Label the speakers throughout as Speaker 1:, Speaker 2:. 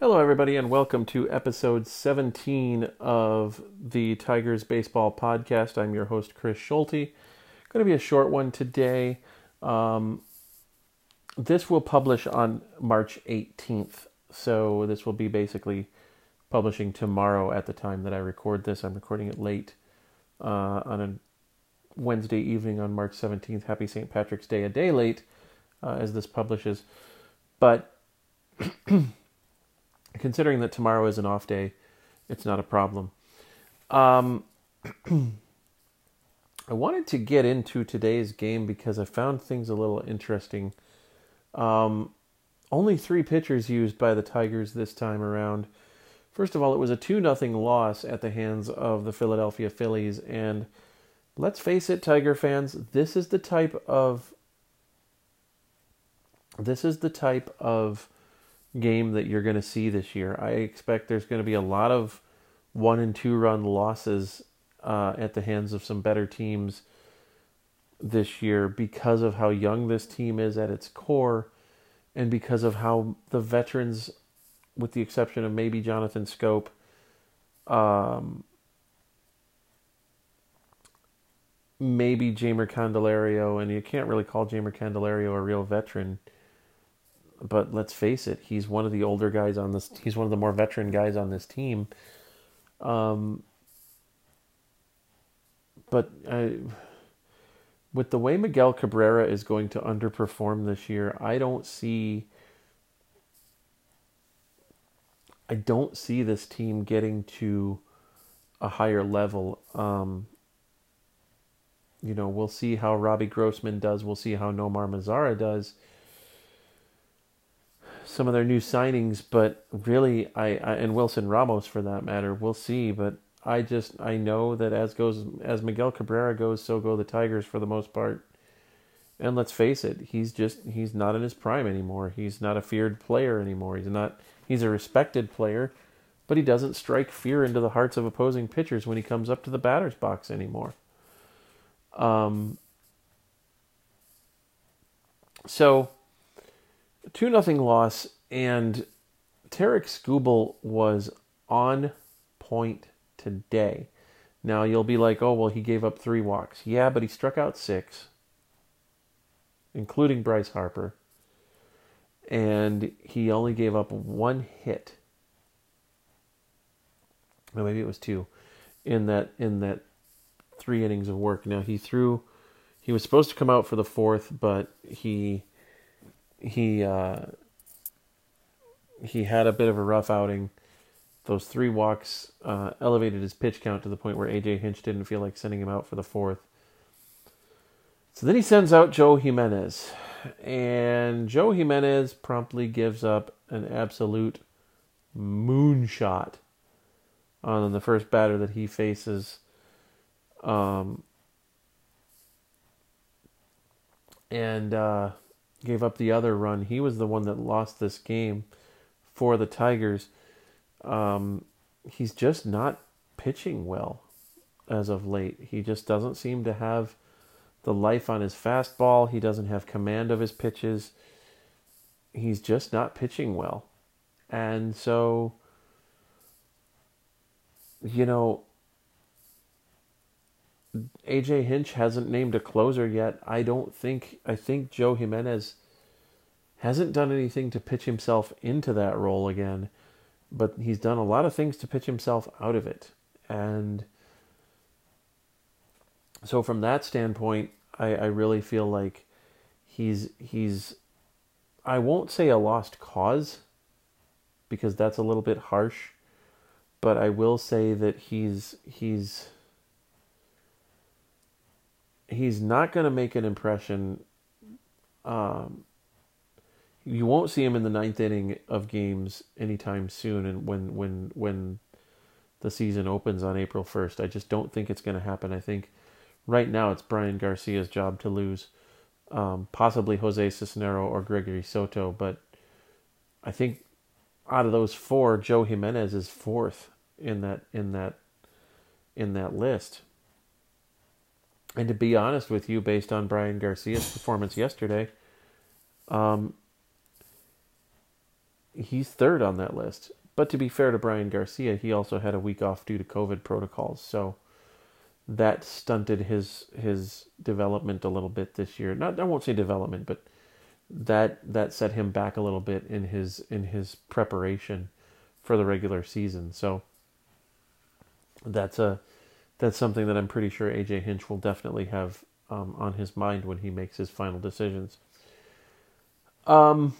Speaker 1: Hello, everybody, and welcome to episode 17 of the Tigers Baseball Podcast. I'm your host, Chris Schulte. Going to be a short one today. Um, this will publish on March 18th, so this will be basically publishing tomorrow at the time that I record this. I'm recording it late uh, on a Wednesday evening on March 17th. Happy St. Patrick's Day, a day late uh, as this publishes. But considering that tomorrow is an off day, it's not a problem. Um, I wanted to get into today's game because I found things a little interesting. Um, only three pitchers used by the Tigers this time around. First of all, it was a 2 0 loss at the hands of the Philadelphia Phillies. And let's face it, Tiger fans, this is the type of. This is the type of game that you're going to see this year. I expect there's going to be a lot of one and two run losses uh, at the hands of some better teams this year because of how young this team is at its core and because of how the veterans, with the exception of maybe Jonathan Schoop, um, maybe Jeimer Candelario, and you can't really call Jeimer Candelario a real veteran but let's face it, he's one of the older guys on this. He's one of the more veteran guys on this team. Um, but I, with the way Miguel Cabrera is going to underperform this year, I don't see. I don't see this team getting to a higher level. Um, you know, we'll see how Robbie Grossman does. We'll see how Nomar Mazara does some of their new signings, but really, I, I, and Wilson Ramos for that matter, we'll see. But I just I know that as goes as Miguel Cabrera goes, so go the Tigers for the most part. And let's face it, he's just he's not in his prime anymore. He's not a feared player anymore. He's not he's a respected player, but he doesn't strike fear into the hearts of opposing pitchers when he comes up to the batter's box anymore. Um. So 2 nothing loss, and Tarik Skubal was on point today. Now you'll be like, oh, well, he gave up three walks. Yeah, but he struck out six, including Bryce Harper. And he only gave up one hit. No, maybe it was two in that in that three innings of work. Now he threw he was supposed to come out for the fourth, but he he uh, he had a bit of a rough outing. Those three walks uh, elevated his pitch count to the point where AJ Hinch didn't feel like sending him out for the fourth. So then he sends out Joe Jimenez, and Joe Jimenez promptly gives up an absolute moonshot on the first batter that he faces. Um, and uh, gave up the other run. He was the one that lost this game for the Tigers. Um, he's just not pitching well as of late. He just doesn't seem to have the life on his fastball. He doesn't have command of his pitches. He's just not pitching well. And so, you know, AJ Hinch hasn't named a closer yet. I don't think I think Joe Jimenez hasn't done anything to pitch himself into that role again, but he's done a lot of things to pitch himself out of it. And so from that standpoint, I, I really feel like he's he's I won't say a lost cause because that's a little bit harsh, but I will say that he's he's he's not going to make an impression. Um, you won't see him in the ninth inning of games anytime soon, and when when when the season opens on April first, I just don't think it's going to happen. I think right now it's Bryan Garcia's job to lose, um, possibly Jose Cisnero or Gregory Soto, but I think out of those four, Joe Jimenez is fourth in that in that in that list. And to be honest with you, based on Bryan Garcia's performance yesterday, um, he's third on that list. But to be fair to Bryan Garcia, he also had a week off due to COVID protocols, so that stunted his his development a little bit this year. Not I won't say development, but that that set him back a little bit in his in his preparation for the regular season. So that's a that's something that I'm pretty sure AJ Hinch will definitely have um, on his mind when he makes his final decisions. Um,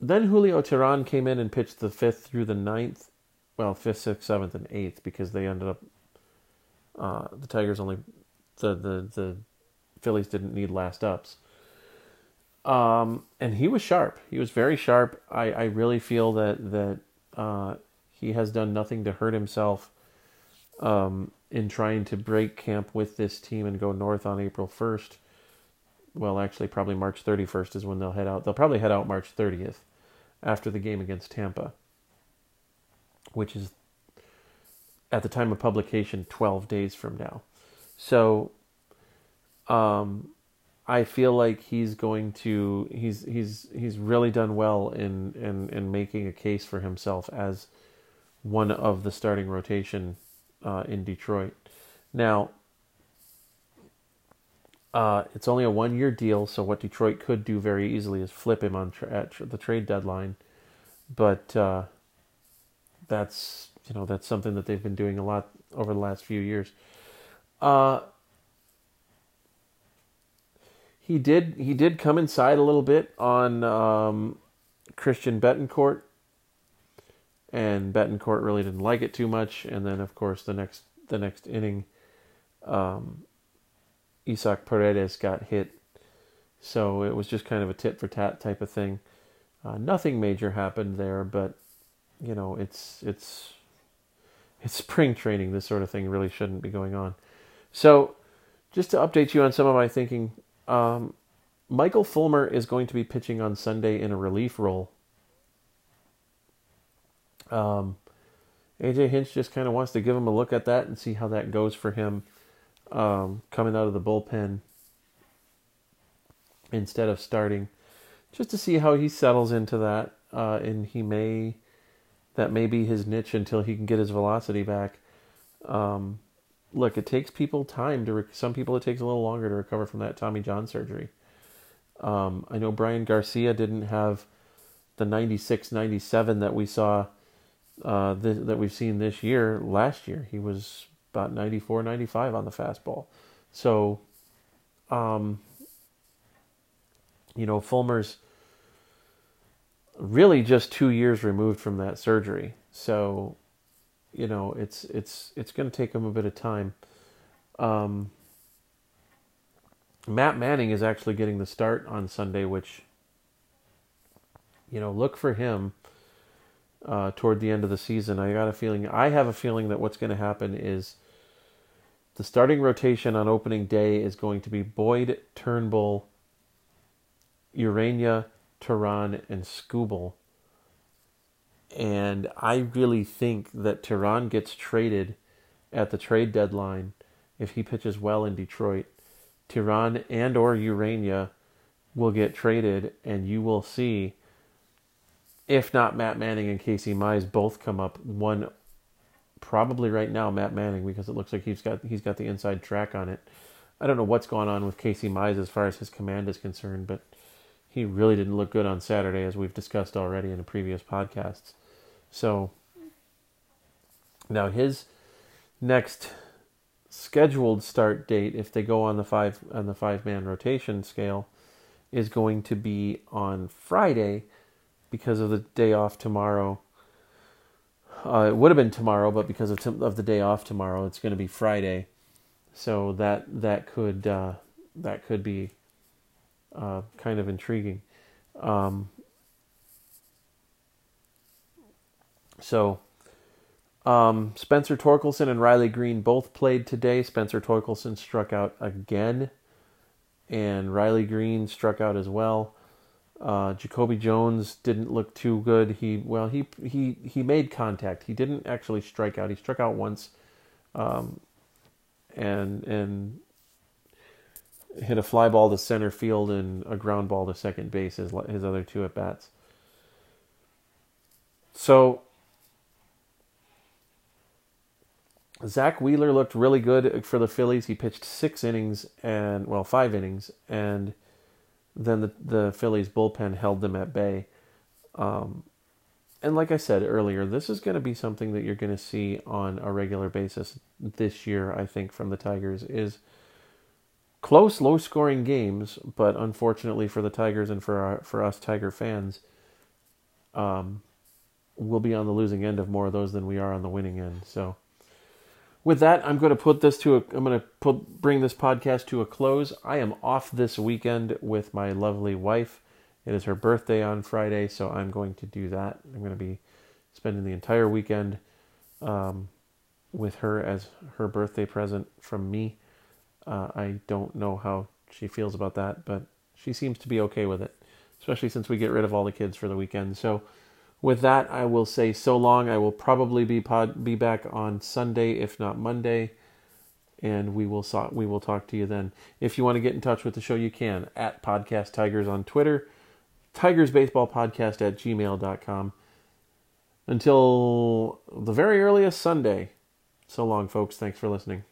Speaker 1: then Julio Teheran came in and pitched the fifth through the ninth, well, fifth, sixth, seventh, and eighth because they ended up. Uh, the Tigers only, the the the Phillies didn't need last ups. Um, and he was sharp. He was very sharp. I, I really feel that that uh, he has done nothing to hurt himself um, in trying to break camp with this team and go north on April first. Well, actually, probably March thirty first is when they'll head out. They'll probably head out March thirtieth, after the game against Tampa, which is at the time of publication twelve days from now. So um, I feel like he's going to he's he's he's really done well in in in making a case for himself as one of the starting rotation uh, in Detroit. Now, uh, it's only a one year deal, so what Detroit could do very easily is flip him on tra- at the trade deadline. But uh, that's you know that's something that they've been doing a lot over the last few years. Uh, he did he did come inside a little bit on um, Christian Bethancourt, and Bethancourt really didn't like it too much. And then of course the next the next inning, um, Isaac Paredes got hit, so it was just kind of a tit for tat type of thing. Uh, nothing major happened there, but you know it's it's it's spring training. This sort of thing really shouldn't be going on. So, just to update you on some of my thinking um, Michael Fulmer is going to be pitching on Sunday in a relief role. Um, AJ Hinch just kind of wants to give him a look at that and see how that goes for him um, coming out of the bullpen instead of starting, just to see how he settles into that. Uh, and he may that may be his niche until he can get his velocity back. Um, look, it takes people time to. Rec- some people it takes a little longer to recover from that Tommy John surgery. Um, I know Bryan Garcia didn't have the 96, 97 that we saw uh, th- that we've seen this year. Last year, he was about 94, 95 on the fastball. So, um, you know, Fulmer's really just two years removed from that surgery. So you know, it's it's it's going to take him a bit of time. Um, Matt Manning is actually getting the start on Sunday, which you know, look for him uh, toward the end of the season. I got a feeling. I have a feeling that what's going to happen is the starting rotation on opening day is going to be Boyd, Turnbull, Ureña, Teheran, and Skubal and I really think that Teheran gets traded at the trade deadline if he pitches well in Detroit. Teheran and or Ureña will get traded, and you will see, if not Matt Manning and Casey Mize both come up, one probably right now Matt Manning because it looks like he's got he's got the inside track on it. I don't know what's going on with Casey Mize as far as his command is concerned, but he really didn't look good on Saturday, as we've discussed already in the previous podcasts. So now his next scheduled start date, if they go on the five on the five man rotation scale, is going to be on Friday because of the day off tomorrow. Uh, it would have been tomorrow, but because of, t- of the day off tomorrow, it's going to be Friday. So that that could uh, that could be uh, kind of intriguing. Um, So, um, Spencer Torkelson and Riley Greene both played today. Spencer Torkelson struck out again, and Riley Greene struck out as well. Uh, Jacoby Jones didn't look too good. He well he he he made contact. He didn't actually strike out. He struck out once, um, and and hit a fly ball to center field and a ground ball to second base. His his other two at bats. So Zack Wheeler looked really good for the Phillies. He pitched six innings and well, five innings, and then the the Phillies bullpen held them at bay. Um, and like I said earlier, this is going to be something that you're going to see on a regular basis this year. I think from the Tigers is close, low-scoring games, but unfortunately for the Tigers and for our, for us Tiger fans, um, we'll be on the losing end of more of those than we are on the winning end. So with that, I'm going to put this to a, I'm going to put, bring this podcast to a close. I am off this weekend with my lovely wife. It is her birthday on Friday, so I'm going to do that. I'm going to be spending the entire weekend um, with her as her birthday present from me. Uh, I don't know how she feels about that, but she seems to be okay with it, especially since we get rid of all the kids for the weekend. So with that, I will say so long. I will probably be pod, be back on Sunday, if not Monday, and we will so, we will talk to you then. If you want to get in touch with the show, you can at Podcast Tigers on Twitter, Tigers Baseball Podcast at gmail.com. Until the very earliest Sunday. So long, folks. Thanks for listening.